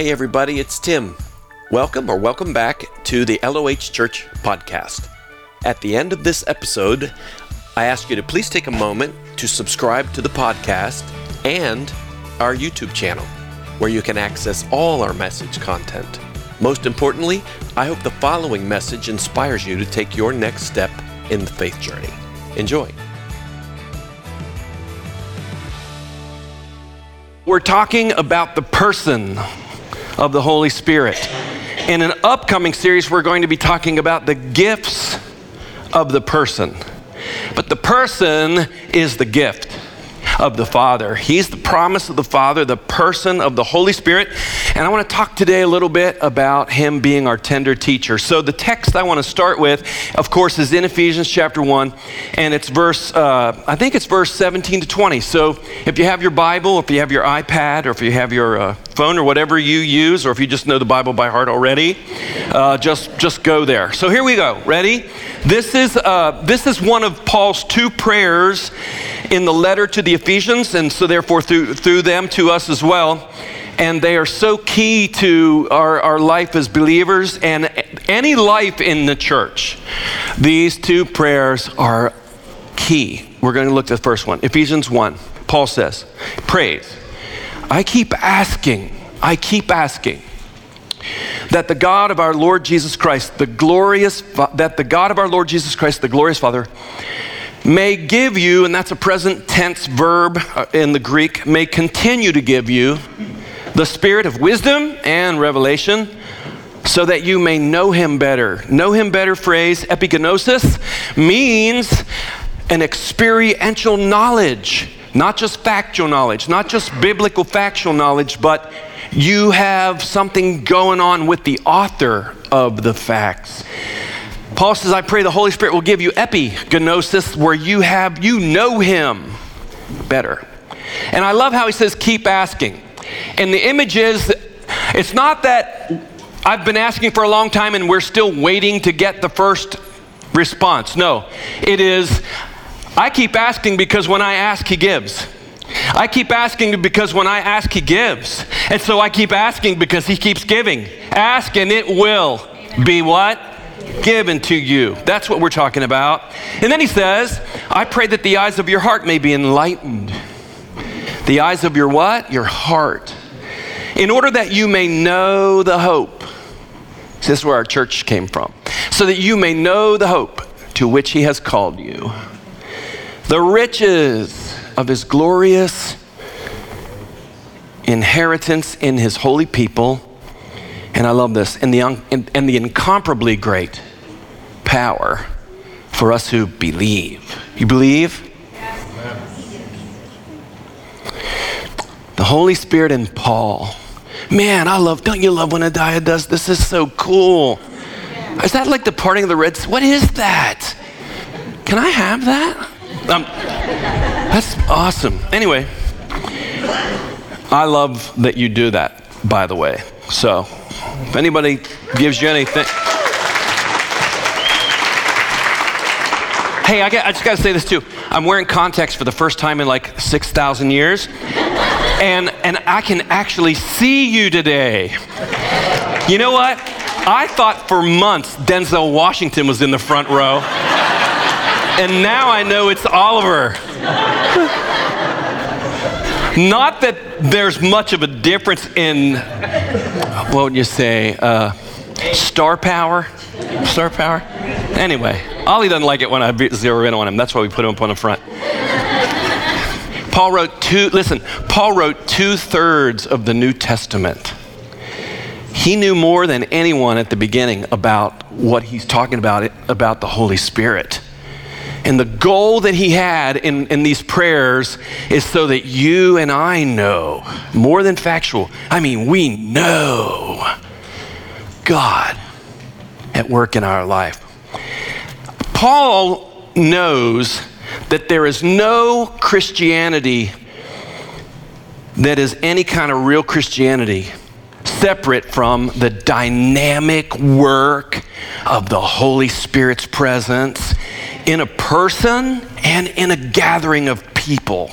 Hey, everybody, it's Tim. Welcome or welcome back to the LOH Church podcast. At the end of this episode, I ask you to please take a moment to subscribe to the podcast and our YouTube channel, where you can access all our message content. Most importantly, I hope the following message inspires you to take your next step in the faith journey. Enjoy. We're talking about the person of the Holy Spirit. In an upcoming series, we're going to be talking about the gifts of the person. But the person is the gift of the Father. He's the promise of the Father, the person of the Holy Spirit. And I want to talk today a little bit about Him being our tender teacher. So, the text I want to start with, of course, is in Ephesians chapter 1, and it's verse, uh, I think it's verse 17 to 20. So, if you have your Bible, if you have your iPad, or if you have your uh, phone, or whatever you use, or if you just know the Bible by heart already, uh, just, just go there. So, here we go. Ready? This is, uh, this is one of Paul's two prayers in the letter to the Ephesians, and so therefore through, through them to us as well. And they are so key to our, our life as believers and any life in the church. These two prayers are key. We're going to look at the first one Ephesians 1. Paul says, Praise. I keep asking, I keep asking that the God of our Lord Jesus Christ, the glorious, that the God of our Lord Jesus Christ, the glorious Father, may give you, and that's a present tense verb uh, in the Greek, may continue to give you the spirit of wisdom and revelation so that you may know him better. Know him better phrase, epignosis, means an experiential knowledge, not just factual knowledge, not just biblical factual knowledge, but you have something going on with the author of the facts. Paul says, I pray the Holy Spirit will give you epignosis where you have, you know him better. And I love how he says, keep asking. And the image is, it's not that I've been asking for a long time and we're still waiting to get the first response. No, it is, I keep asking because when I ask, he gives. I keep asking because when I ask, he gives. And so I keep asking because he keeps giving. Ask and it will be what? given to you. That's what we're talking about. And then he says, I pray that the eyes of your heart may be enlightened. The eyes of your what? Your heart. In order that you may know the hope. this is where our church came from. So that you may know the hope to which he has called you. The riches of his glorious inheritance in his holy people and I love this, and the, and, and the incomparably great power for us who believe. You believe? The Holy Spirit and Paul. Man, I love, don't you love when Adiah does this? Is so cool. Is that like the parting of the Red Sea? What is that? Can I have that? Um, that's awesome. Anyway, I love that you do that, by the way. So, if anybody gives you anything. Hey, I, got, I just got to say this too. I'm wearing contacts for the first time in like 6,000 years. And, and I can actually see you today. You know what? I thought for months Denzel Washington was in the front row. And now I know it's Oliver. Not that there's much of a difference in, what would you say, uh, star power? Star power? Anyway, Ollie doesn't like it when I zero in on him. That's why we put him up on the front. Paul wrote two, listen, Paul wrote two thirds of the New Testament. He knew more than anyone at the beginning about what he's talking about, about the Holy Spirit. And the goal that he had in, in these prayers is so that you and I know, more than factual, I mean, we know God at work in our life. Paul knows that there is no Christianity that is any kind of real Christianity separate from the dynamic work of the Holy Spirit's presence in a person and in a gathering of people.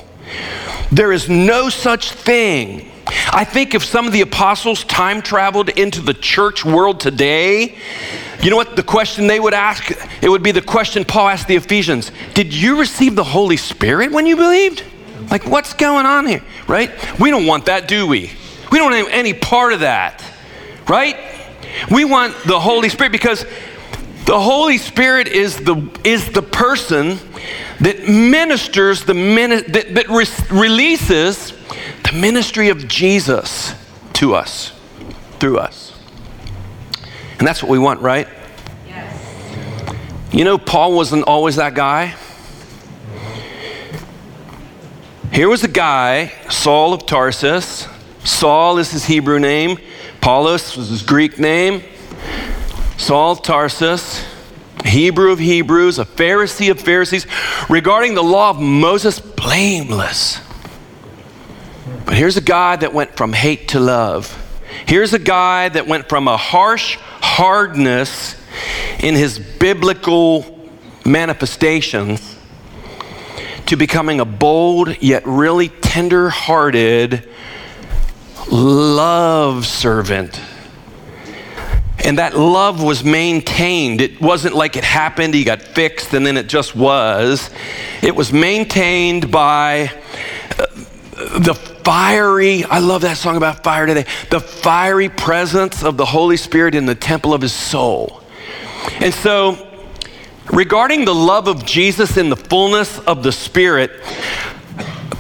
There is no such thing I think if some of the apostles time traveled into the church world today, you know what the question they would ask? It would be the question Paul asked the Ephesians Did you receive the Holy Spirit when you believed? Like, what's going on here, right? We don't want that, do we? We don't want any part of that, right? We want the Holy Spirit because the Holy Spirit is the, is the person that ministers, the that, that re- releases the ministry of Jesus to us, through us. And that's what we want, right? Yes. You know, Paul wasn't always that guy. Here was a guy, Saul of Tarsus. Saul is his Hebrew name, Paulus was his Greek name. Saul of Tarsus, Hebrew of Hebrews, a Pharisee of Pharisees, regarding the law of Moses, blameless. But here's a guy that went from hate to love. Here's a guy that went from a harsh hardness in his biblical manifestations to becoming a bold yet really tender hearted love servant. And that love was maintained. It wasn't like it happened, he got fixed, and then it just was. It was maintained by uh, the fiery, I love that song about fire today, the fiery presence of the Holy Spirit in the temple of his soul. And so, regarding the love of Jesus in the fullness of the Spirit,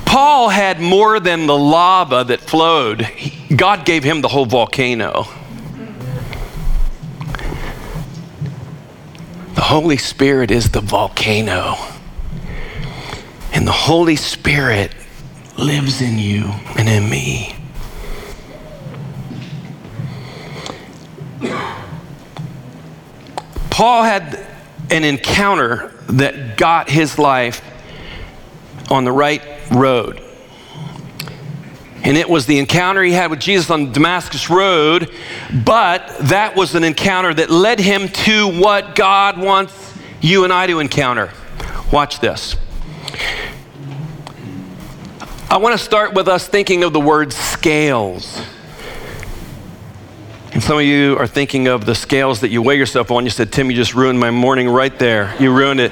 Paul had more than the lava that flowed. God gave him the whole volcano. The Holy Spirit is the volcano. And the Holy Spirit lives in you and in me. Paul had an encounter that got his life on the right road. And it was the encounter he had with Jesus on Damascus Road, but that was an encounter that led him to what God wants you and I to encounter. Watch this. I want to start with us thinking of the word scales. And some of you are thinking of the scales that you weigh yourself on. You said, Tim, you just ruined my morning right there. You ruined it.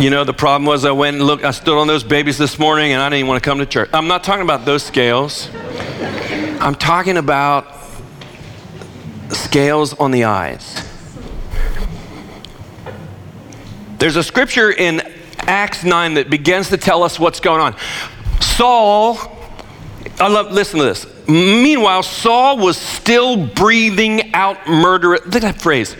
You know, the problem was I went and looked, I stood on those babies this morning and I didn't even want to come to church. I'm not talking about those scales. I'm talking about scales on the eyes. There's a scripture in Acts 9 that begins to tell us what's going on. Saul, I love, listen to this. Meanwhile, Saul was still breathing out murderous, look at that phrase.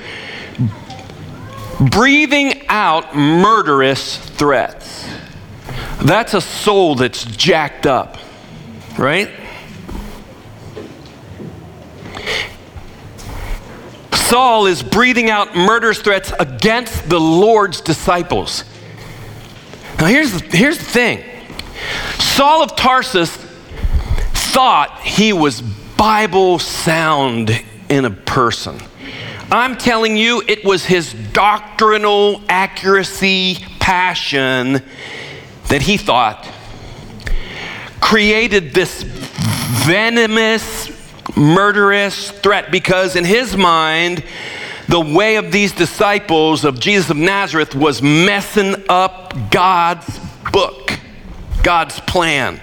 Breathing out murderous threats. That's a soul that's jacked up, right? Saul is breathing out murderous threats against the Lord's disciples. Now, here's the, here's the thing Saul of Tarsus thought he was Bible sound in a person. I'm telling you, it was his doctrinal accuracy, passion that he thought created this venomous, murderous threat because, in his mind, the way of these disciples of Jesus of Nazareth was messing up God's book. God's plan.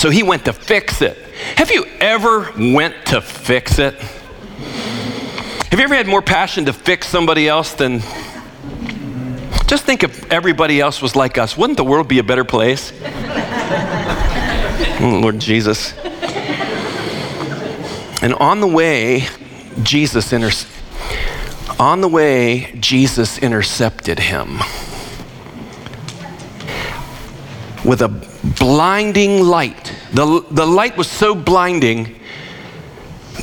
So he went to fix it. Have you ever went to fix it? Have you ever had more passion to fix somebody else than just think if everybody else was like us. Wouldn't the world be a better place? oh, Lord Jesus. And on the way, Jesus inter- on the way, Jesus intercepted him with a blinding light. The, the light was so blinding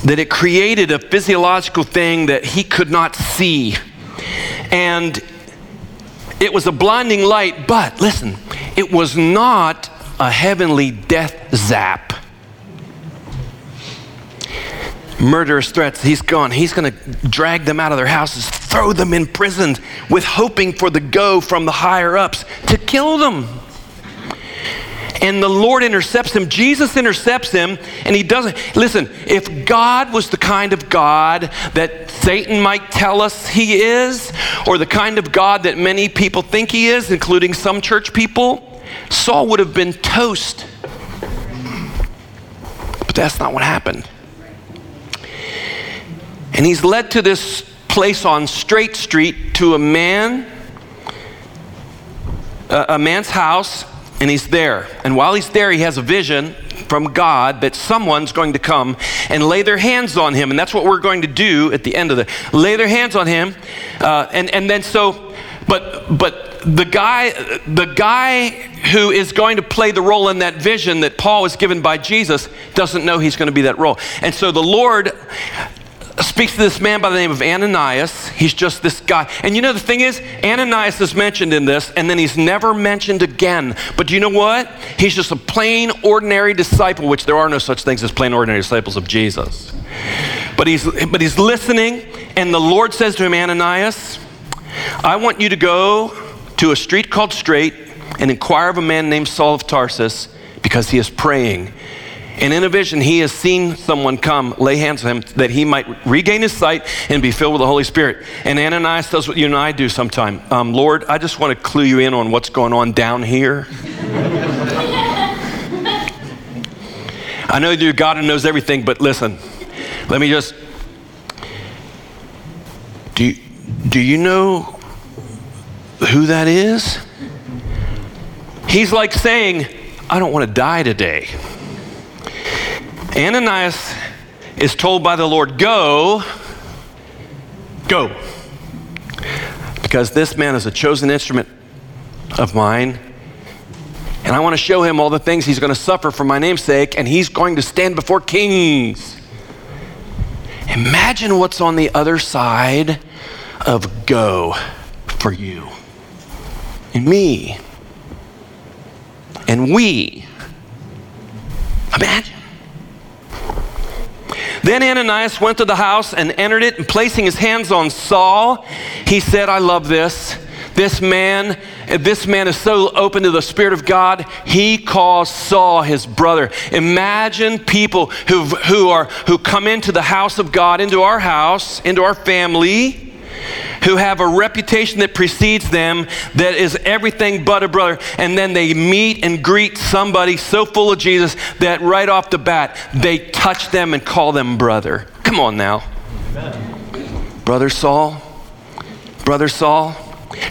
that it created a physiological thing that he could not see. And it was a blinding light, but listen, it was not a heavenly death zap. Murderous threats, he's gone. He's going to drag them out of their houses, throw them in prisons with hoping for the go from the higher ups to kill them. And the Lord intercepts him. Jesus intercepts him, and he doesn't. Listen, if God was the kind of God that Satan might tell us he is, or the kind of God that many people think he is, including some church people, Saul would have been toast. But that's not what happened. And he's led to this place on Straight Street to a man, a, a man's house, and he's there. And while he's there, he has a vision from God that someone's going to come and lay their hands on him. And that's what we're going to do at the end of the lay their hands on him. Uh, and, and then so, but but the guy, the guy who is going to play the role in that vision that Paul was given by Jesus doesn't know he's going to be that role. And so the Lord speaks to this man by the name of Ananias. He's just this guy. And you know, the thing is, Ananias is mentioned in this, and then he's never mentioned again. But do you know what? He's just a plain, ordinary disciple, which there are no such things as plain, ordinary disciples of Jesus. But he's, but he's listening, and the Lord says to him, Ananias, I want you to go to a street called Straight and inquire of a man named Saul of Tarsus because he is praying and in a vision, he has seen someone come, lay hands on him, that he might regain his sight and be filled with the Holy Spirit. And Ananias does what you and I do sometime. Um, Lord, I just want to clue you in on what's going on down here. I know you're God who knows everything, but listen, let me just. Do you, do you know who that is? He's like saying, I don't want to die today. Ananias is told by the Lord, Go, go. Because this man is a chosen instrument of mine. And I want to show him all the things he's going to suffer for my name's sake, and he's going to stand before kings. Imagine what's on the other side of go for you and me and we. Imagine. Then Ananias went to the house and entered it, and placing his hands on Saul, he said, I love this. This man, this man is so open to the Spirit of God, he calls Saul his brother. Imagine people who, who, are, who come into the house of God, into our house, into our family, who have a reputation that precedes them that is everything but a brother, and then they meet and greet somebody so full of Jesus that right off the bat they touch them and call them brother. Come on now. Brother Saul, Brother Saul,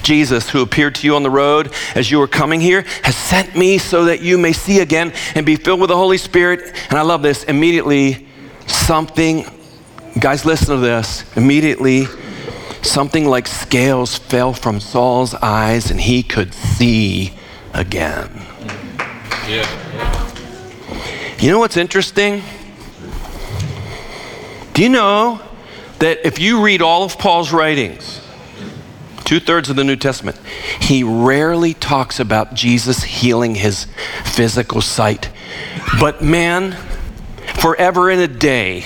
Jesus, who appeared to you on the road as you were coming here, has sent me so that you may see again and be filled with the Holy Spirit. And I love this. Immediately, something, guys, listen to this. Immediately, something like scales fell from Saul's eyes and he could see again. Yeah. You know what's interesting? Do you know that if you read all of Paul's writings, two thirds of the New Testament, he rarely talks about Jesus healing his physical sight. But man, forever in a day,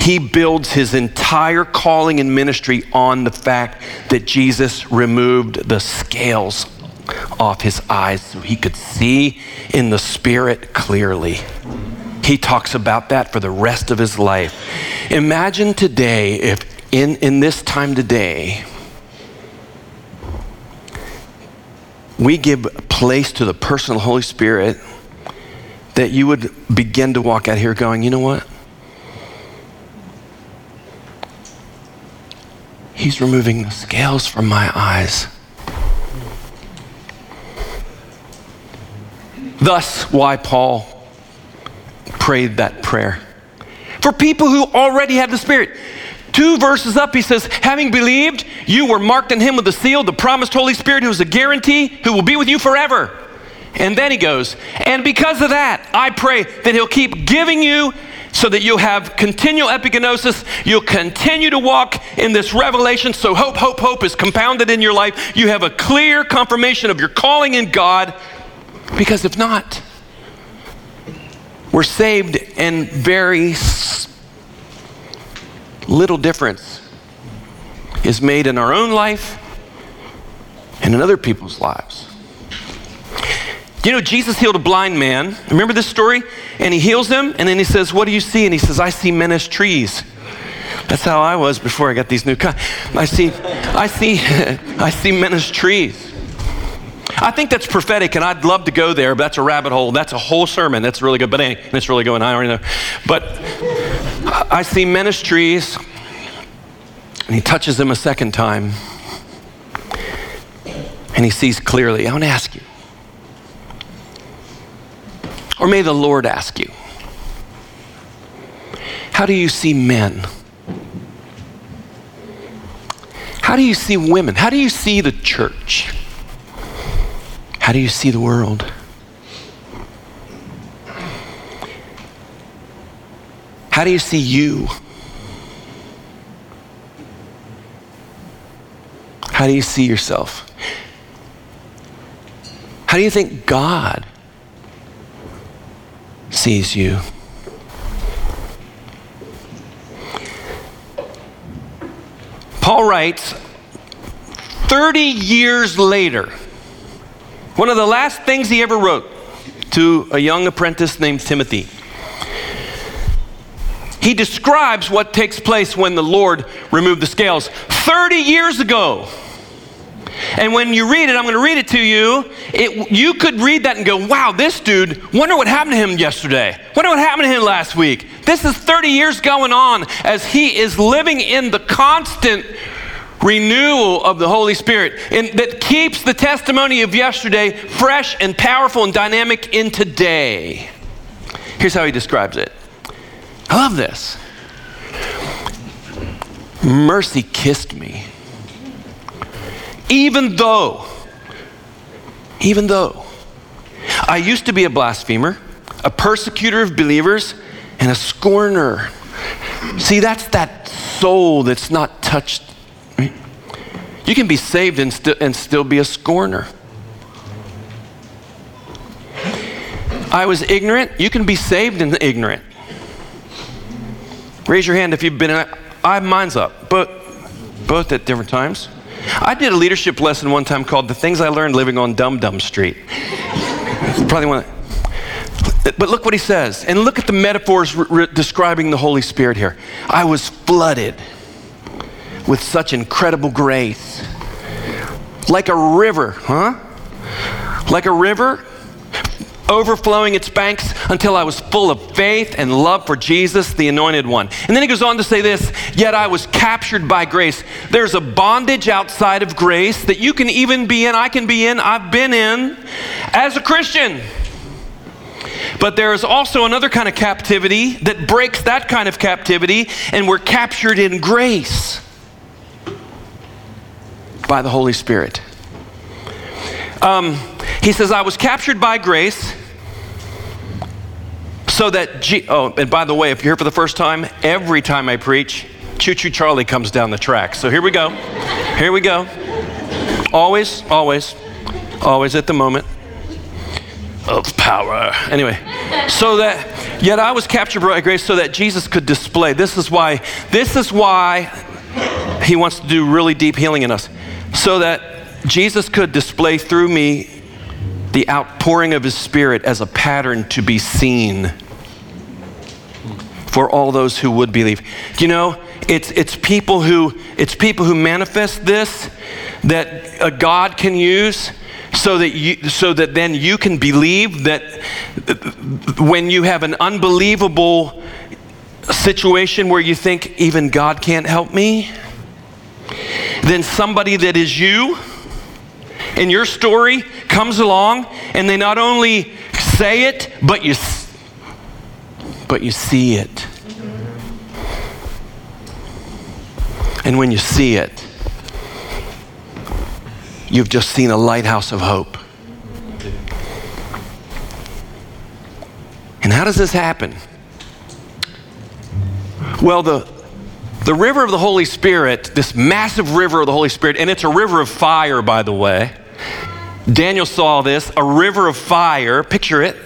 he builds his entire calling and ministry on the fact that Jesus removed the scales off his eyes so he could see in the spirit clearly. He talks about that for the rest of his life. Imagine today if in, in this time today, we give place to the personal Holy Spirit, that you would begin to walk out here going, you know what? He's removing the scales from my eyes. Thus, why Paul prayed that prayer. For people who already have the Spirit. Two verses up, he says, Having believed, you were marked in him with the seal, the promised Holy Spirit, who is a guarantee, who will be with you forever. And then he goes, And because of that, I pray that he'll keep giving you so that you'll have continual epignosis. You'll continue to walk in this revelation. So hope, hope, hope is compounded in your life. You have a clear confirmation of your calling in God. Because if not, we're saved and very little difference is made in our own life and in other people's lives. You know, Jesus healed a blind man. Remember this story? And he heals him, and then he says, What do you see? And he says, I see men as trees. That's how I was before I got these new cars. I see, I see, I see men as trees. I think that's prophetic, and I'd love to go there, but that's a rabbit hole. That's a whole sermon. That's really good, but hey, really going. I already know. But I see men as trees, and he touches them a second time, and he sees clearly. I want to ask you, or may the Lord ask you, how do you see men? How do you see women? How do you see the church? How do you see the world? How do you see you? How do you see yourself? How do you think God sees you? Paul writes 30 years later, one of the last things he ever wrote to a young apprentice named Timothy. He describes what takes place when the Lord removed the scales 30 years ago. And when you read it, I'm going to read it to you. It, you could read that and go, wow, this dude, wonder what happened to him yesterday. Wonder what happened to him last week. This is 30 years going on as he is living in the constant renewal of the Holy Spirit and that keeps the testimony of yesterday fresh and powerful and dynamic in today. Here's how he describes it. I love this. Mercy kissed me. Even though, even though I used to be a blasphemer, a persecutor of believers, and a scorner. See, that's that soul that's not touched you can be saved and, and still be a scorner. I was ignorant. You can be saved and ignorant. Raise your hand if you've been. I mine's up, but both at different times. I did a leadership lesson one time called "The Things I Learned Living on Dum Dum Street." Probably one. But look what he says, and look at the metaphors re- re- describing the Holy Spirit here. I was flooded with such incredible grace. Like a river, huh? Like a river overflowing its banks until I was full of faith and love for Jesus, the anointed one. And then he goes on to say this Yet I was captured by grace. There's a bondage outside of grace that you can even be in, I can be in, I've been in as a Christian. But there is also another kind of captivity that breaks that kind of captivity, and we're captured in grace by the Holy Spirit. Um, he says, I was captured by grace so that, G- oh, and by the way, if you're here for the first time, every time I preach, Choo Choo Charlie comes down the track. So here we go. Here we go. Always, always, always at the moment of power. Anyway, so that, yet I was captured by grace so that Jesus could display. This is why, this is why he wants to do really deep healing in us so that Jesus could display through me the outpouring of his spirit as a pattern to be seen for all those who would believe. You know, it's, it's people who it's people who manifest this that a God can use so that you so that then you can believe that when you have an unbelievable situation where you think even God can't help me then somebody that is you in your story comes along and they not only say it, but you, but you see it. And when you see it, you've just seen a lighthouse of hope. And how does this happen? Well, the, the river of the Holy Spirit, this massive river of the Holy Spirit, and it's a river of fire, by the way. Daniel saw this, a river of fire, picture it,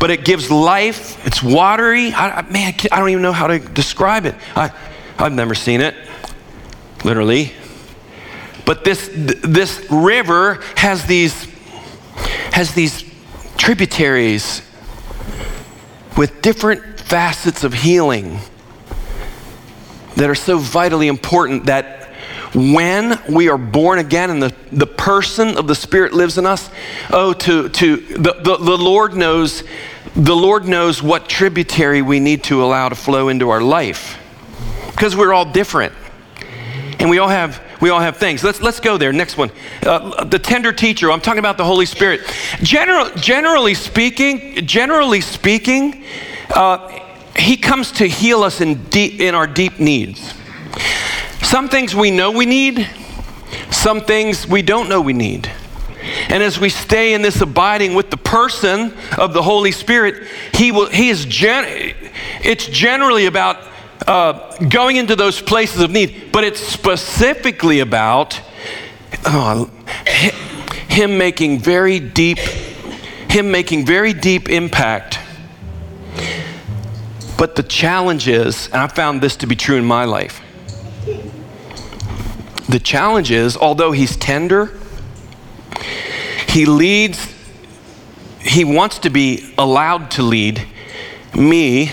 but it gives life. It's watery. I, man, I don't even know how to describe it. I, I've never seen it, literally. But this, this river has these, has these tributaries with different facets of healing that are so vitally important that when we are born again and the, the person of the Spirit lives in us, oh, to, to the, the, the Lord knows the Lord knows what tributary we need to allow to flow into our life. Because we're all different. And we all have we all have things. Let's let's go there. Next one. Uh, the tender teacher. I'm talking about the Holy Spirit. General, generally speaking, generally speaking, uh, he comes to heal us in deep, in our deep needs. Some things we know we need, some things we don't know we need. And as we stay in this abiding with the person of the Holy Spirit, he will he is gen- it's generally about uh, going into those places of need, but it's specifically about uh, him making very deep him making very deep impact. But the challenge is, and I found this to be true in my life the challenge is, although he's tender, he leads, he wants to be allowed to lead me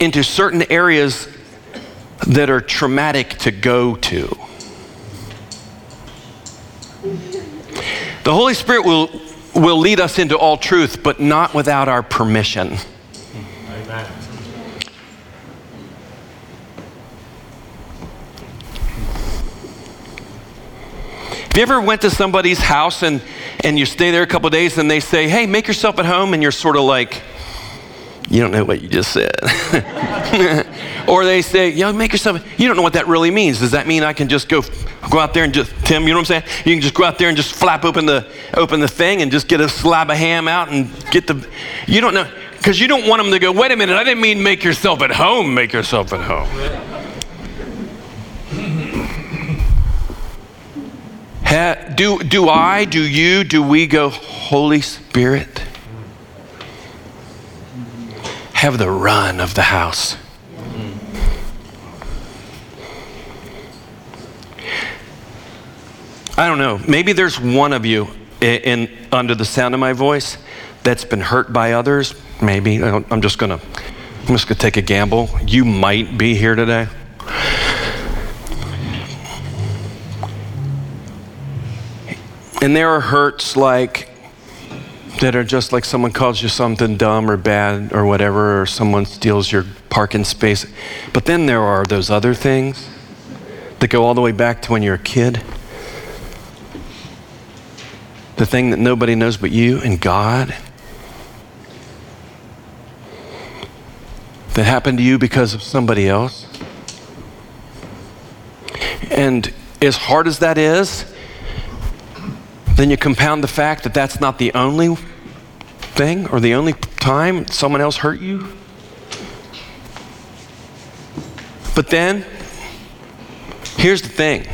into certain areas that are traumatic to go to. The Holy Spirit will, will lead us into all truth, but not without our permission. Amen. Have you ever went to somebody's house and, and you stay there a couple days and they say, hey, make yourself at home, and you're sort of like, you don't know what you just said. or they say, yo, make yourself, you don't know what that really means. Does that mean I can just go go out there and just, Tim, you know what I'm saying? You can just go out there and just flap open the, open the thing and just get a slab of ham out and get the, you don't know, because you don't want them to go, wait a minute, I didn't mean make yourself at home, make yourself at home. Do, do I, do you, do we go, Holy Spirit, have the run of the house? I don't know. Maybe there's one of you in, in under the sound of my voice that's been hurt by others. Maybe I'm just gonna I'm just gonna take a gamble. You might be here today. And there are hurts like that are just like someone calls you something dumb or bad or whatever, or someone steals your parking space. But then there are those other things that go all the way back to when you're a kid. The thing that nobody knows but you and God. That happened to you because of somebody else. And as hard as that is, then you compound the fact that that's not the only thing or the only time someone else hurt you. But then, here's the thing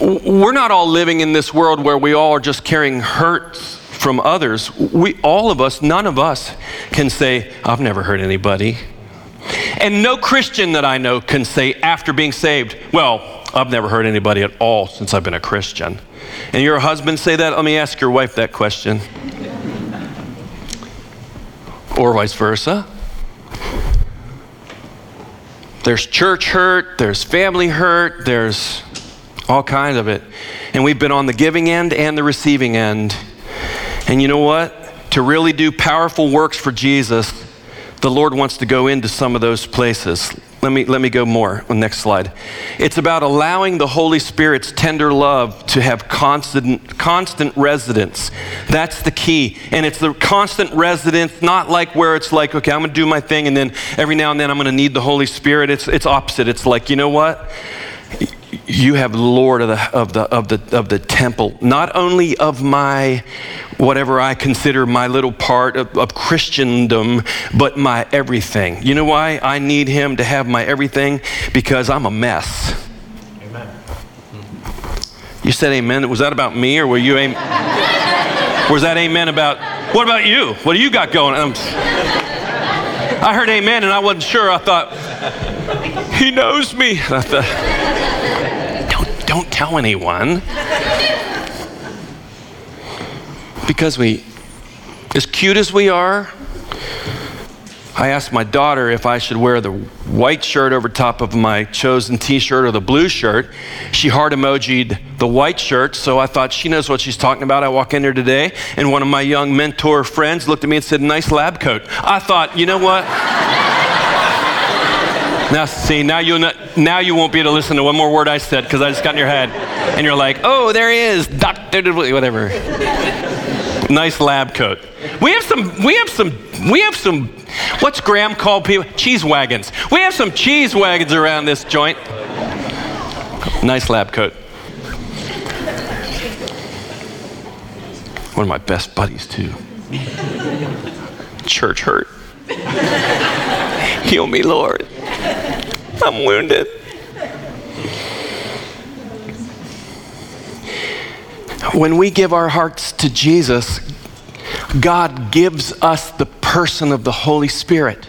we're not all living in this world where we all are just carrying hurts from others. We, all of us, none of us can say, I've never hurt anybody. And no Christian that I know can say after being saved, well, I've never heard anybody at all since I've been a Christian. And your husband say that? Let me ask your wife that question. or vice versa. There's church hurt, there's family hurt, there's all kinds of it. And we've been on the giving end and the receiving end. And you know what? To really do powerful works for Jesus, the Lord wants to go into some of those places. Let me, let me go more on next slide. It's about allowing the Holy Spirit's tender love to have constant, constant residence. That's the key. And it's the constant residence, not like where it's like, okay, I'm going to do my thing, and then every now and then I'm going to need the Holy Spirit. It's, it's opposite. It's like, you know what? You have Lord of the, of, the, of, the, of the temple, not only of my whatever I consider my little part of, of Christendom, but my everything. You know why I need Him to have my everything? Because I'm a mess. Amen. You said amen. Was that about me or were you amen? was that amen about, what about you? What do you got going? I'm, I heard amen and I wasn't sure. I thought, he knows me. Don't, tell anyone. Because we, as cute as we are, I asked my daughter if I should wear the white shirt over top of my chosen t shirt or the blue shirt. She heart emojied the white shirt, so I thought she knows what she's talking about. I walk in here today, and one of my young mentor friends looked at me and said, Nice lab coat. I thought, you know what? Now, see, now, you now you won't be able to listen to one more word I said because I just got in your head. And you're like, oh, there he is, Dr. Whatever. nice lab coat. We have some, we have some, we have some, what's Graham called people? Cheese wagons. We have some cheese wagons around this joint. Nice lab coat. One of my best buddies, too. Church hurt. Heal me, Lord. I'm wounded. When we give our hearts to Jesus, God gives us the person of the Holy Spirit.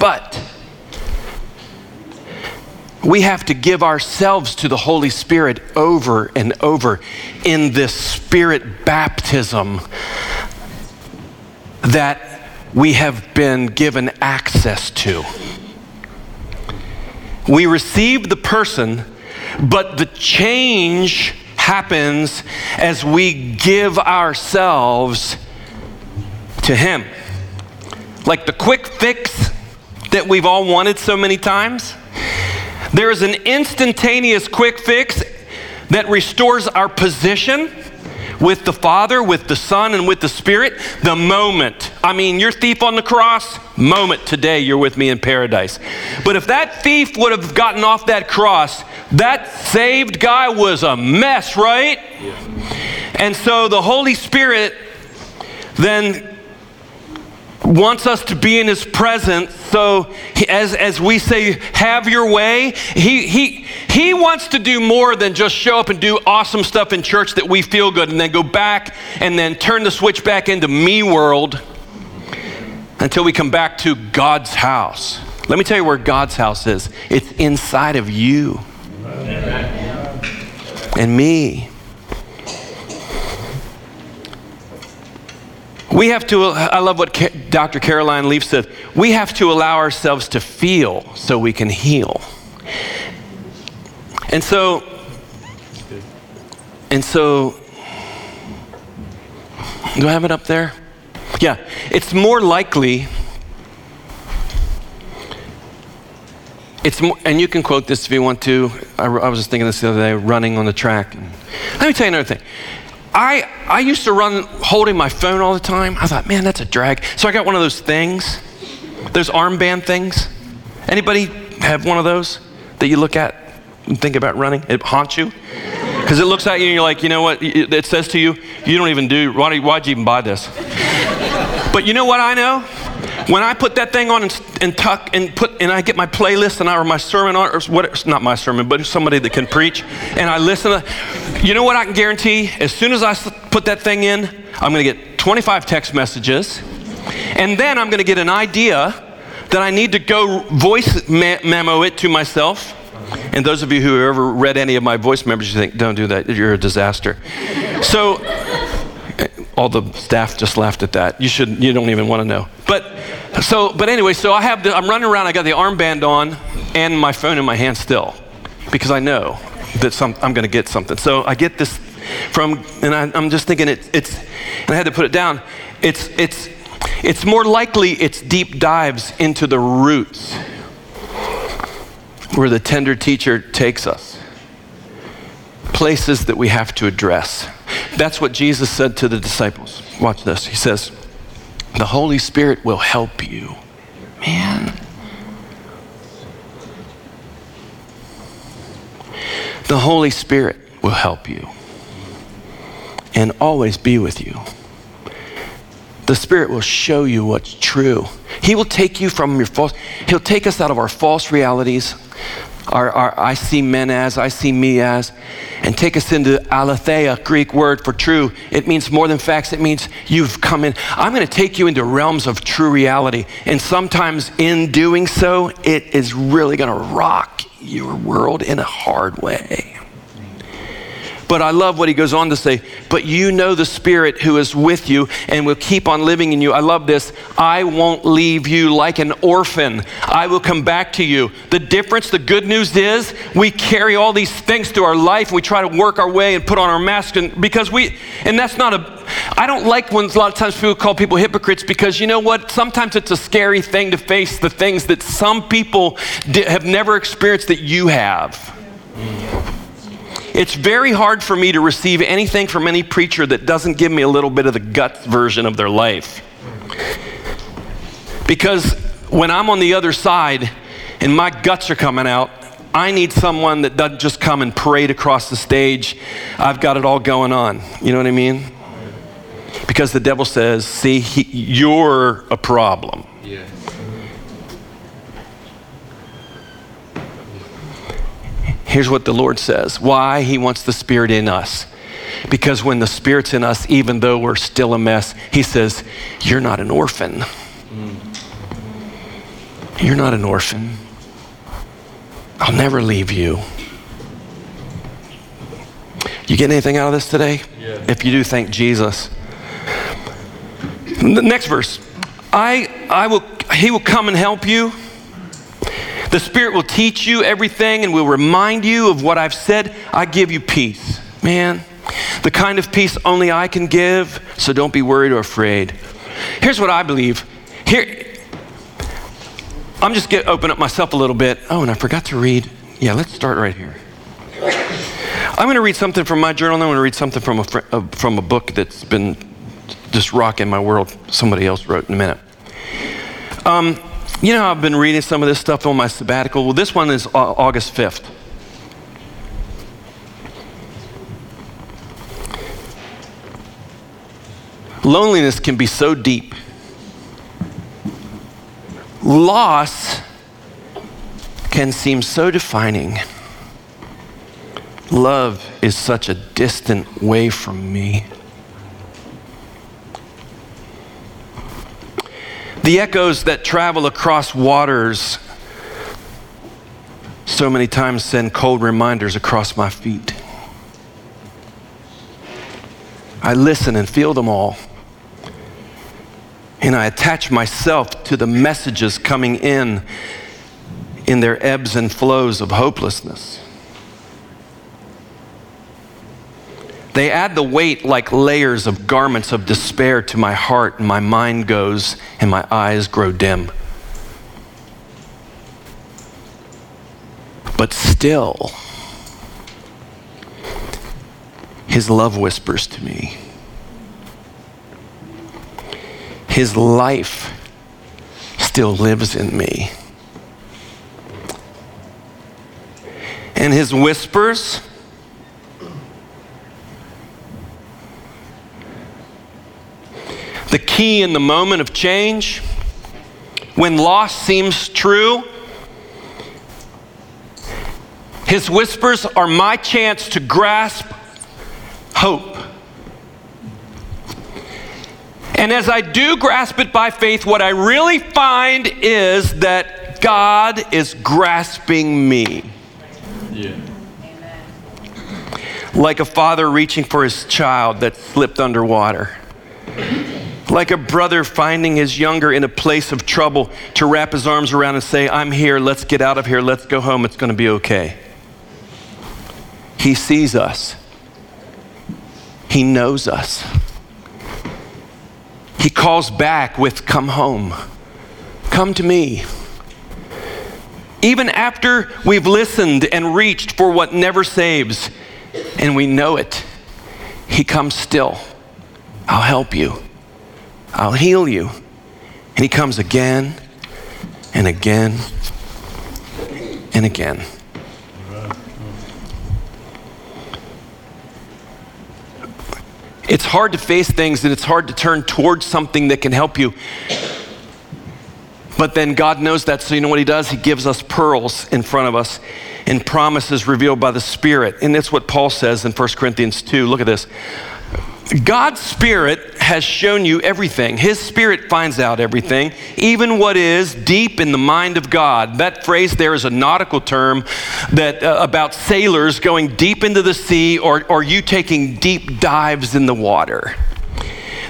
But we have to give ourselves to the Holy Spirit over and over in this spirit baptism that we have been given access to. We receive the person, but the change happens as we give ourselves to Him. Like the quick fix that we've all wanted so many times. There is an instantaneous quick fix that restores our position with the Father, with the Son, and with the Spirit the moment. I mean, your thief on the cross, moment today you're with me in paradise. But if that thief would have gotten off that cross, that saved guy was a mess, right? Yeah. And so the Holy Spirit then wants us to be in his presence. So he, as, as we say have your way he, he, he wants to do more than just show up and do awesome stuff in church that we feel good and then go back and then turn the switch back into me world until we come back to god's house. Let me tell you where god's house is. It's inside of you and me We have to, I love what Dr. Caroline Leaf said, we have to allow ourselves to feel so we can heal. And so, and so, do I have it up there? Yeah, it's more likely, it's more, and you can quote this if you want to. I, I was just thinking this the other day, running on the track. Let me tell you another thing. I, I used to run holding my phone all the time. I thought, man, that's a drag. So I got one of those things, those armband things. Anybody have one of those that you look at and think about running? It haunts you? Because it looks at you and you're like, you know what? It says to you, you don't even do, why, why'd you even buy this? But you know what I know? When I put that thing on and, and tuck and put and I get my playlist and I, or my sermon on, or what, not my sermon, but somebody that can preach, and I listen to, you know what I can guarantee? As soon as I put that thing in, I'm going to get 25 text messages, and then I'm going to get an idea that I need to go voice memo it to myself. And those of you who have ever read any of my voice memos, you think, don't do that, you're a disaster. So all the staff just laughed at that. You should you don't even want to know. But so but anyway, so I have the, I'm running around, I got the armband on and my phone in my hand still because I know that some, I'm going to get something. So I get this from and I, am just thinking it, it's and I had to put it down. It's it's it's more likely it's deep dives into the roots where the tender teacher takes us. Places that we have to address. That's what Jesus said to the disciples. Watch this. He says, The Holy Spirit will help you. Man. The Holy Spirit will help you and always be with you. The Spirit will show you what's true. He will take you from your false, He'll take us out of our false realities, our, our, I see men as, I see me as, and take us into aletheia, Greek word for true. It means more than facts, it means you've come in. I'm going to take you into realms of true reality. And sometimes in doing so, it is really going to rock your world in a hard way. But I love what he goes on to say, but you know the Spirit who is with you and will keep on living in you. I love this. I won't leave you like an orphan. I will come back to you. The difference, the good news is we carry all these things through our life. And we try to work our way and put on our mask and because we, and that's not a, I don't like when a lot of times people call people hypocrites because you know what? Sometimes it's a scary thing to face the things that some people have never experienced that you have. It's very hard for me to receive anything from any preacher that doesn't give me a little bit of the guts version of their life. Because when I'm on the other side and my guts are coming out, I need someone that doesn't just come and parade across the stage. I've got it all going on. You know what I mean? Because the devil says, see, he, you're a problem. Here's what the Lord says why He wants the Spirit in us. Because when the Spirit's in us, even though we're still a mess, He says, You're not an orphan. You're not an orphan. I'll never leave you. You get anything out of this today? Yeah. If you do, thank Jesus. The next verse. I, I will, he will come and help you. The Spirit will teach you everything and will remind you of what I've said. I give you peace. Man, the kind of peace only I can give, so don't be worried or afraid. Here's what I believe. Here, I'm just going to open up myself a little bit. Oh, and I forgot to read. Yeah, let's start right here. I'm going to read something from my journal, and I'm going to read something from a, uh, from a book that's been just rocking my world. Somebody else wrote in a minute. Um, you know, I've been reading some of this stuff on my sabbatical. Well, this one is uh, August 5th. Loneliness can be so deep. Loss can seem so defining. Love is such a distant way from me. The echoes that travel across waters so many times send cold reminders across my feet. I listen and feel them all. And I attach myself to the messages coming in in their ebbs and flows of hopelessness. They add the weight like layers of garments of despair to my heart, and my mind goes and my eyes grow dim. But still, his love whispers to me. His life still lives in me. And his whispers, the key in the moment of change, when loss seems true, his whispers are my chance to grasp hope. And as I do grasp it by faith, what I really find is that God is grasping me. Yeah. Like a father reaching for his child that slipped underwater like a brother finding his younger in a place of trouble to wrap his arms around and say, I'm here, let's get out of here, let's go home, it's going to be okay. He sees us, He knows us. He calls back with, Come home, come to me. Even after we've listened and reached for what never saves, and we know it, He comes still. I'll help you. I'll heal you. And he comes again and again and again. It's hard to face things and it's hard to turn towards something that can help you. But then God knows that, so you know what He does? He gives us pearls in front of us and promises revealed by the Spirit. And that's what Paul says in 1 Corinthians 2. Look at this God's Spirit has shown you everything. His Spirit finds out everything, even what is deep in the mind of God. That phrase there is a nautical term that uh, about sailors going deep into the sea or, or you taking deep dives in the water.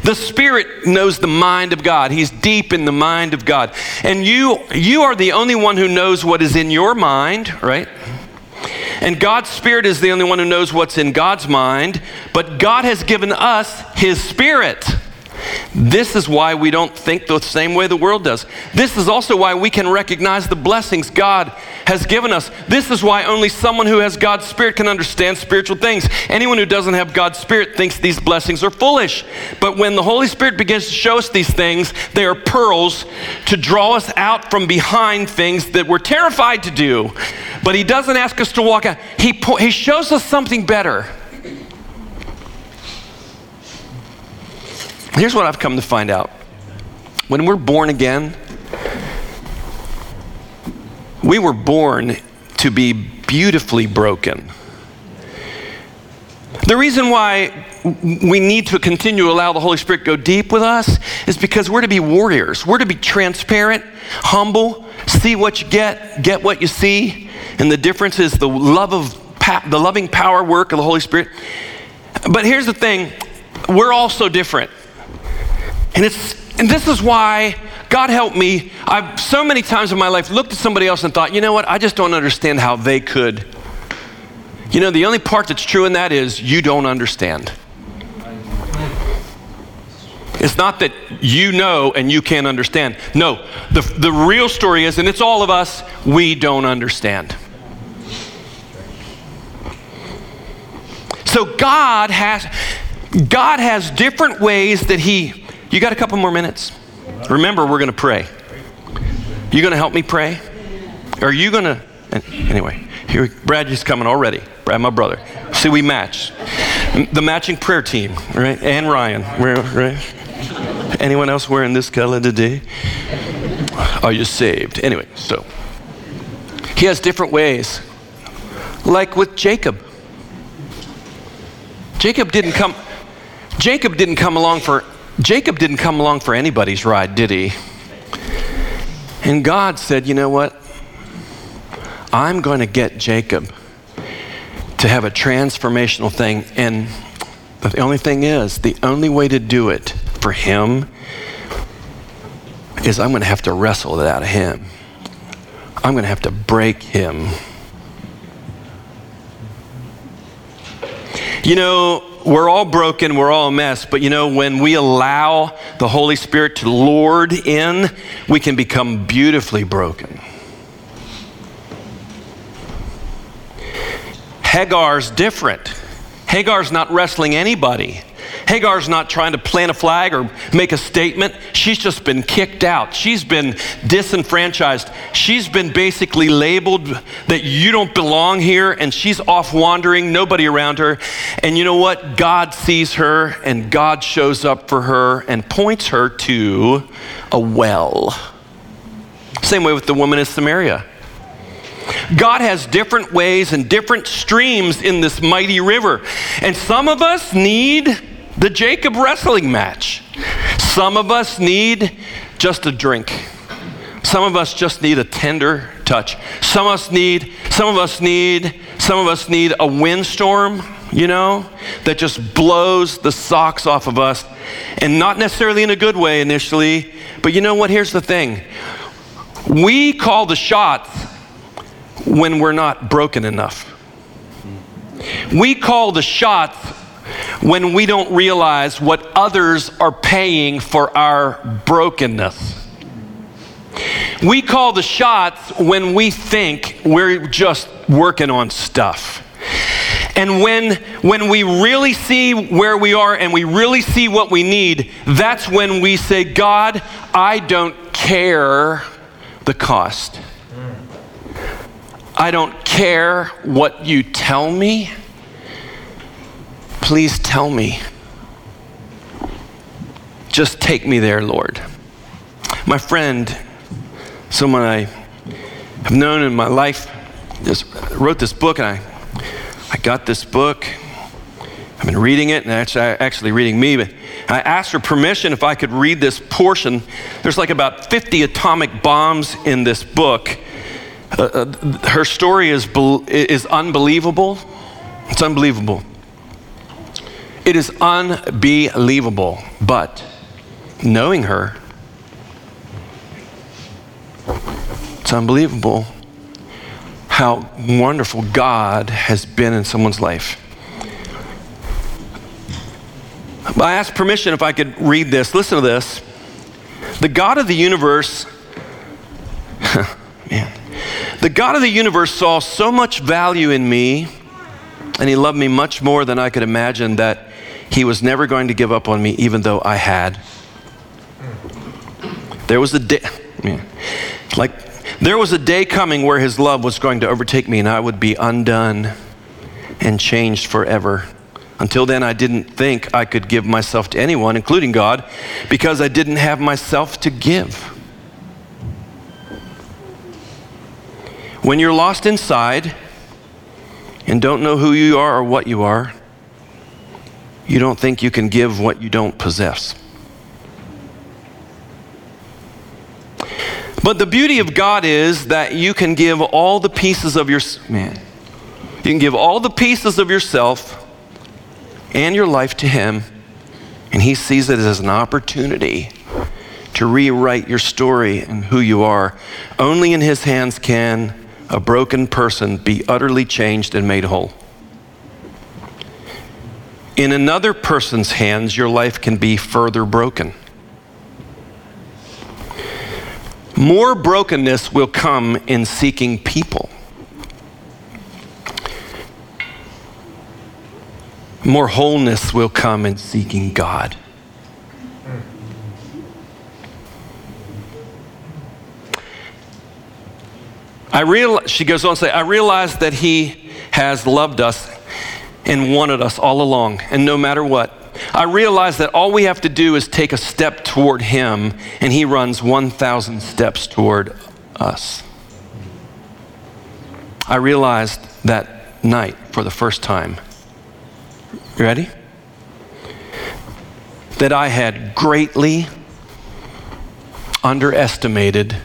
The Spirit knows the mind of God. He's deep in the mind of God. And you, you are the only one who knows what is in your mind, right? And God's Spirit is the only one who knows what's in God's mind, but God has given us His Spirit. This is why we don't think the same way the world does. This is also why we can recognize the blessings God has given us. This is why only someone who has God's Spirit can understand spiritual things. Anyone who doesn't have God's Spirit thinks these blessings are foolish. But when the Holy Spirit begins to show us these things, they are pearls to draw us out from behind things that we're terrified to do. But He doesn't ask us to walk out, He, he shows us something better. Here's what I've come to find out when we're born again, we were born to be beautifully broken. The reason why we need to continue to allow the Holy Spirit go deep with us is because we're to be warriors. We're to be transparent, humble, see what you get, get what you see, and the difference is the love of the loving power work of the Holy Spirit. But here's the thing, we're all so different. And it's and this is why God help me. I've so many times in my life looked at somebody else and thought, you know what? I just don't understand how they could. You know, the only part that's true in that is you don't understand. It's not that you know and you can't understand. No, the, the real story is, and it's all of us, we don't understand. So God has God has different ways that He you got a couple more minutes? Remember, we're going to pray. You going to help me pray? Are you going to? Anyway, here, Brad is coming already. Brad, my brother. See, we match. The matching prayer team, right? And Ryan, right? Anyone else wearing this color today? Are you saved? Anyway, so he has different ways. Like with Jacob. Jacob didn't come Jacob didn't come along for Jacob didn't come along for anybody's ride, did he? And God said, You know what? I'm going to get Jacob to have a transformational thing. And the only thing is, the only way to do it for him is I'm going to have to wrestle it out of him. I'm going to have to break him. You know, we're all broken, we're all a mess, but you know, when we allow the Holy Spirit to lord in, we can become beautifully broken. Hagar's different. Hagar's not wrestling anybody. Hagar's not trying to plant a flag or make a statement. She's just been kicked out. She's been disenfranchised. She's been basically labeled that you don't belong here, and she's off wandering, nobody around her. And you know what? God sees her, and God shows up for her and points her to a well. Same way with the woman in Samaria. God has different ways and different streams in this mighty river. And some of us need the Jacob wrestling match. Some of us need just a drink. Some of us just need a tender touch. Some of us need, some of us need, some of us need a windstorm, you know, that just blows the socks off of us. And not necessarily in a good way initially, but you know what? Here's the thing. We call the shots when we're not broken enough. We call the shots when we don't realize what others are paying for our brokenness. We call the shots when we think we're just working on stuff. And when, when we really see where we are and we really see what we need, that's when we say, God, I don't care the cost. I don't care what you tell me. Please tell me. Just take me there, Lord. My friend, someone I have known in my life, just wrote this book, and I, I got this book. I've been reading it, and actually, actually reading me, but I asked her permission if I could read this portion. There's like about 50 atomic bombs in this book. Uh, uh, her story is, is unbelievable. It's unbelievable. It is unbelievable. But knowing her, it's unbelievable how wonderful God has been in someone's life. I asked permission if I could read this. Listen to this. The God of the universe, man, the God of the universe saw so much value in me, and He loved me much more than I could imagine that He was never going to give up on me, even though I had. There was a day, like, there was a day coming where His love was going to overtake me, and I would be undone and changed forever. Until then, I didn't think I could give myself to anyone, including God, because I didn't have myself to give. When you're lost inside and don't know who you are or what you are, you don't think you can give what you don't possess. But the beauty of God is that you can give all the pieces of your man. You can give all the pieces of yourself and your life to Him, and He sees it as an opportunity to rewrite your story and who you are. Only in His hands can a broken person be utterly changed and made whole. In another person's hands, your life can be further broken. More brokenness will come in seeking people. more wholeness will come in seeking God. I real, she goes on to say, I realize that He has loved us and wanted us all along, and no matter what. I realize that all we have to do is take a step toward Him, and He runs 1,000 steps toward us. I realized that night for the first time you ready? That I had greatly underestimated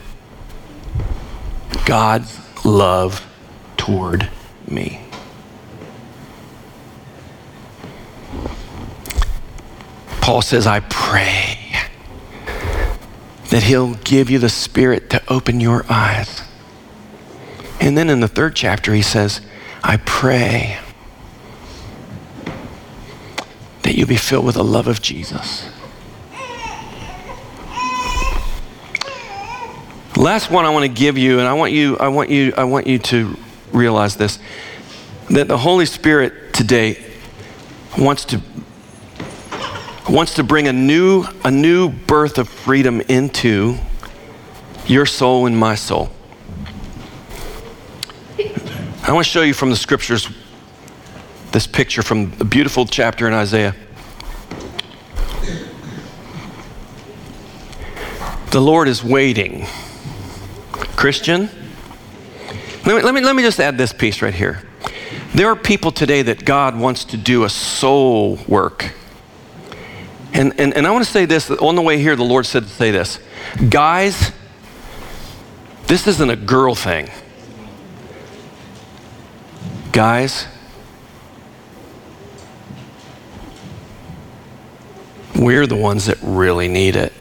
God's love toward me. Paul says, I pray that He'll give you the Spirit to open your eyes. And then in the third chapter, he says, I pray that you be filled with the love of Jesus. Last one I want to give you, and I want you, I want you, I want you to realize this: that the Holy Spirit today wants to wants to bring a new, a new birth of freedom into your soul and my soul. I want to show you from the scriptures this picture from a beautiful chapter in Isaiah. The Lord is waiting. Christian, let me, let me, let me just add this piece right here. There are people today that God wants to do a soul work. And, and, and I want to say this on the way here, the Lord said to say this Guys, this isn't a girl thing. Guys, We're the ones that really need it.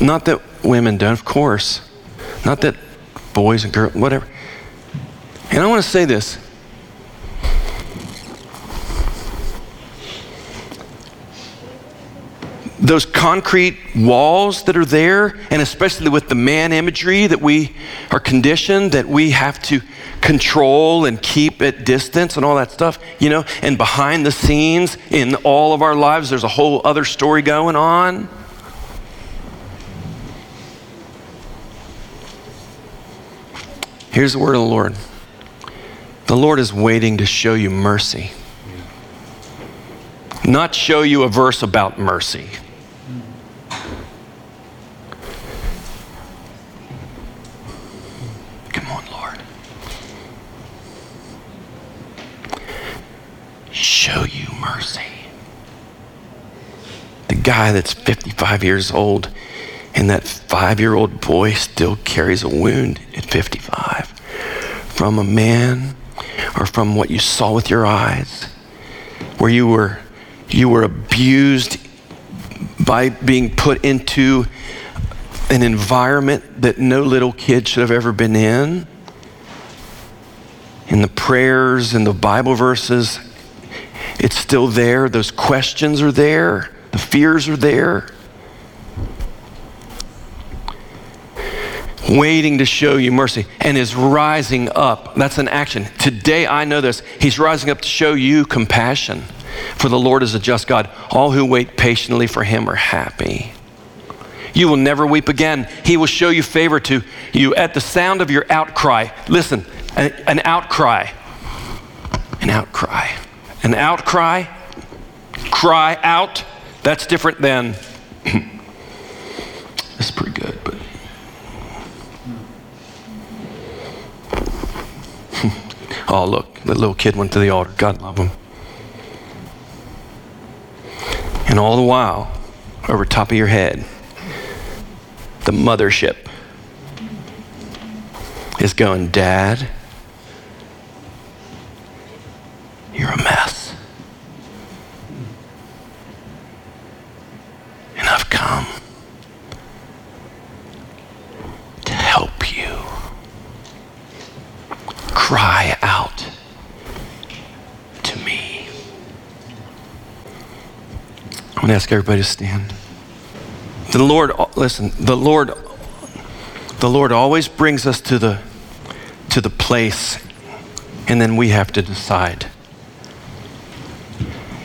Not that women don't, of course. Not that boys and girls, whatever. And I want to say this those concrete walls that are there, and especially with the man imagery that we are conditioned, that we have to control and keep at distance and all that stuff, you know, and behind the scenes in all of our lives, there's a whole other story going on. Here's the word of the Lord the Lord is waiting to show you mercy, not show you a verse about mercy. Come on, Lord. Show you mercy. The guy that's 55 years old and that five year old boy still carries a wound at 55 from a man or from what you saw with your eyes, where you were, you were abused by being put into an environment that no little kid should have ever been in. In the prayers and the Bible verses, it's still there. Those questions are there. The fears are there. Waiting to show you mercy and is rising up. That's an action. Today, I know this. He's rising up to show you compassion. For the Lord is a just God. All who wait patiently for him are happy. You will never weep again. He will show you favor to you at the sound of your outcry. Listen, an, outcry. An outcry. An outcry. Cry out. That's different than. That's pretty good, but. Oh, look, the little kid went to the altar. God love him. And all the while, over top of your head, the mothership is going, Dad, you're a mess. And I've come to help you. Cry out to me. I want to ask everybody to stand. The Lord, listen, the Lord, the Lord always brings us to the, to the place, and then we have to decide.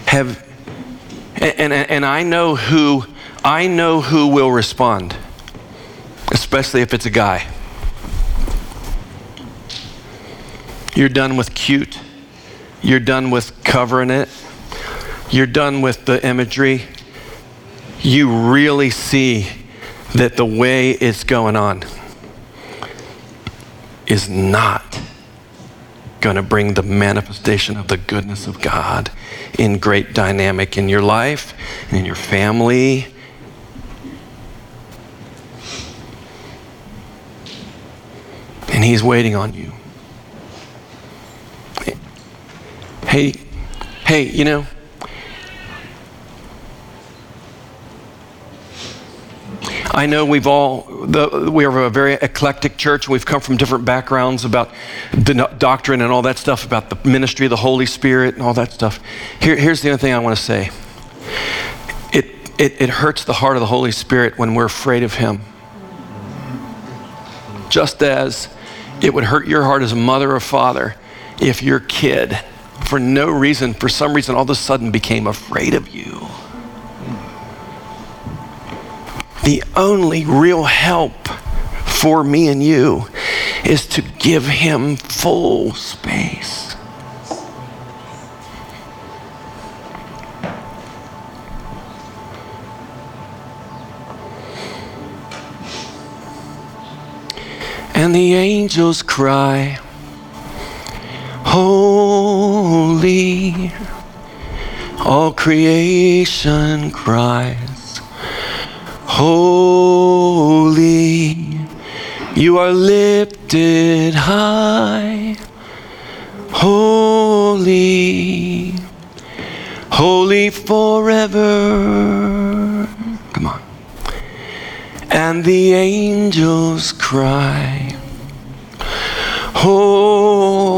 Have, and, and, and I know who, I know who will respond, especially if it's a guy. You're done with cute. You're done with covering it. You're done with the imagery you really see that the way it's going on is not going to bring the manifestation of the goodness of God in great dynamic in your life and in your family. And He's waiting on you. Hey, hey, you know, I know we've all, the, we are a very eclectic church. We've come from different backgrounds about the doctrine and all that stuff, about the ministry of the Holy Spirit and all that stuff. Here, here's the other thing I want to say it, it, it hurts the heart of the Holy Spirit when we're afraid of Him. Just as it would hurt your heart as a mother or father if your kid, for no reason, for some reason, all of a sudden became afraid of you the only real help for me and you is to give him full space. And the angels cry, Holy, all creation cries. Holy, you are lifted high. Holy, holy forever. Come on. And the angels cry, Holy,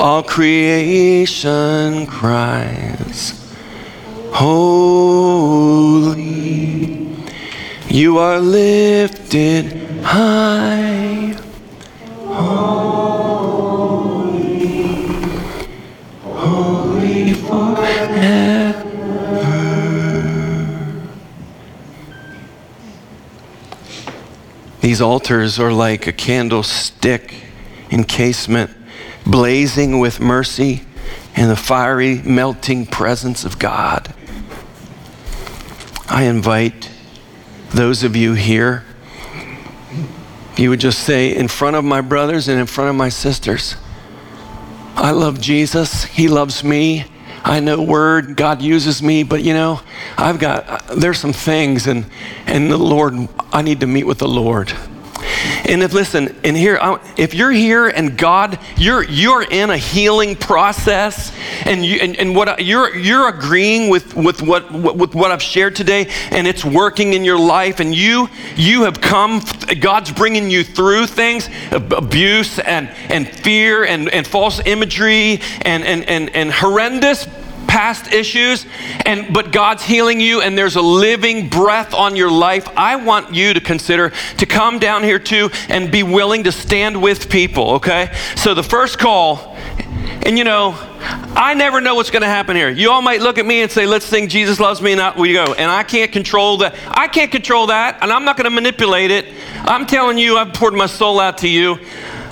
all creation cries. Holy, you are lifted high. Holy, holy forever. These altars are like a candlestick encasement blazing with mercy in the fiery, melting presence of God. I invite those of you here, you would just say, in front of my brothers and in front of my sisters, I love Jesus. He loves me. I know word, God uses me, but you know, I've got, there's some things, and, and the Lord, I need to meet with the Lord. And if listen, and here, if you're here and God, you're you're in a healing process, and you and, and what you're you're agreeing with with what with what I've shared today, and it's working in your life, and you you have come, God's bringing you through things, abuse and and fear and and false imagery and and and, and horrendous past issues and but God's healing you and there's a living breath on your life, I want you to consider to come down here too and be willing to stand with people, okay? So the first call and you know, I never know what's going to happen here. You all might look at me and say, "Let's sing Jesus loves me," and we go. And I can't control that. I can't control that, and I'm not going to manipulate it. I'm telling you, I've poured my soul out to you.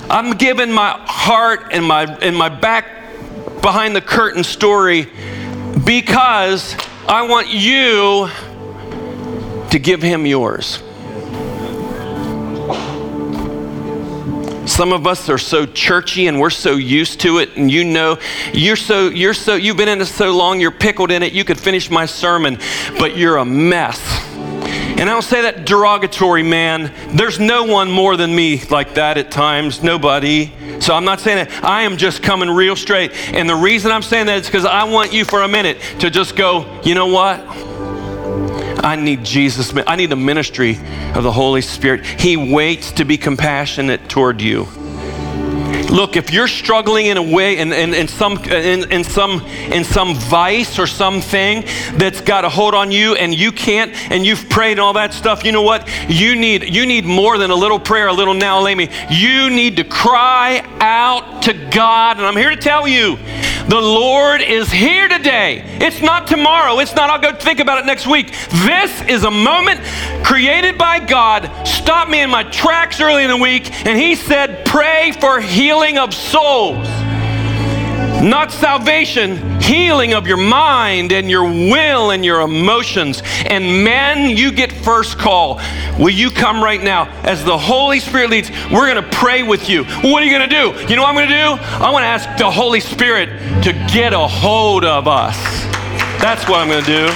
I'm giving my heart and my and my back behind the curtain story because I want you to give him yours. Some of us are so churchy and we're so used to it, and you know, you're so, you're so, you've been in it so long, you're pickled in it, you could finish my sermon, but you're a mess. And I don't say that derogatory, man. There's no one more than me like that at times. Nobody. So I'm not saying that. I am just coming real straight. And the reason I'm saying that is because I want you for a minute to just go, you know what? I need Jesus. I need the ministry of the Holy Spirit. He waits to be compassionate toward you. Look, if you're struggling in a way, in, in, in, some, in, in, some, in some vice or something that's got a hold on you and you can't, and you've prayed and all that stuff, you know what? You need, you need more than a little prayer, a little now, me. You need to cry out to God. And I'm here to tell you, the Lord is here today. It's not tomorrow. It's not, I'll go think about it next week. This is a moment created by God. Stopped me in my tracks early in the week, and He said, Pray for healing of souls. Not salvation, healing of your mind and your will and your emotions. And men, you get first call. Will you come right now? As the Holy Spirit leads, we're going to pray with you. What are you going to do? You know what I'm going to do? I want to ask the Holy Spirit to get a hold of us. That's what I'm going to do.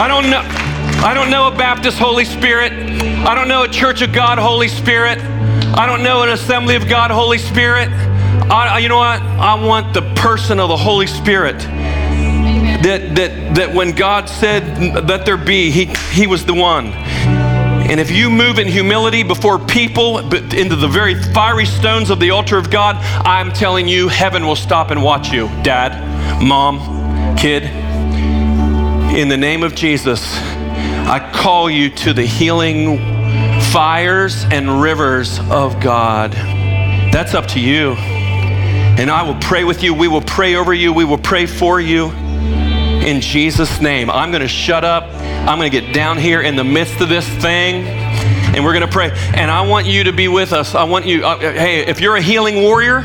I don't know. I don't know a Baptist Holy Spirit. I don't know a Church of God Holy Spirit. I don't know an Assembly of God Holy Spirit. I, you know what? I want the person of the Holy Spirit. That, that, that when God said, let there be, he, he was the one. And if you move in humility before people, but into the very fiery stones of the altar of God, I'm telling you, heaven will stop and watch you, dad, mom, kid. In the name of Jesus, I call you to the healing fires and rivers of God. That's up to you. And I will pray with you. We will pray over you. We will pray for you in Jesus' name. I'm going to shut up. I'm going to get down here in the midst of this thing and we're going to pray. And I want you to be with us. I want you, uh, hey, if you're a healing warrior,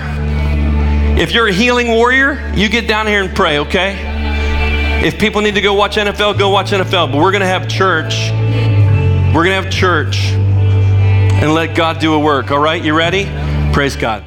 if you're a healing warrior, you get down here and pray, okay? If people need to go watch NFL, go watch NFL. But we're going to have church. We're going to have church and let God do a work. All right, you ready? Praise God.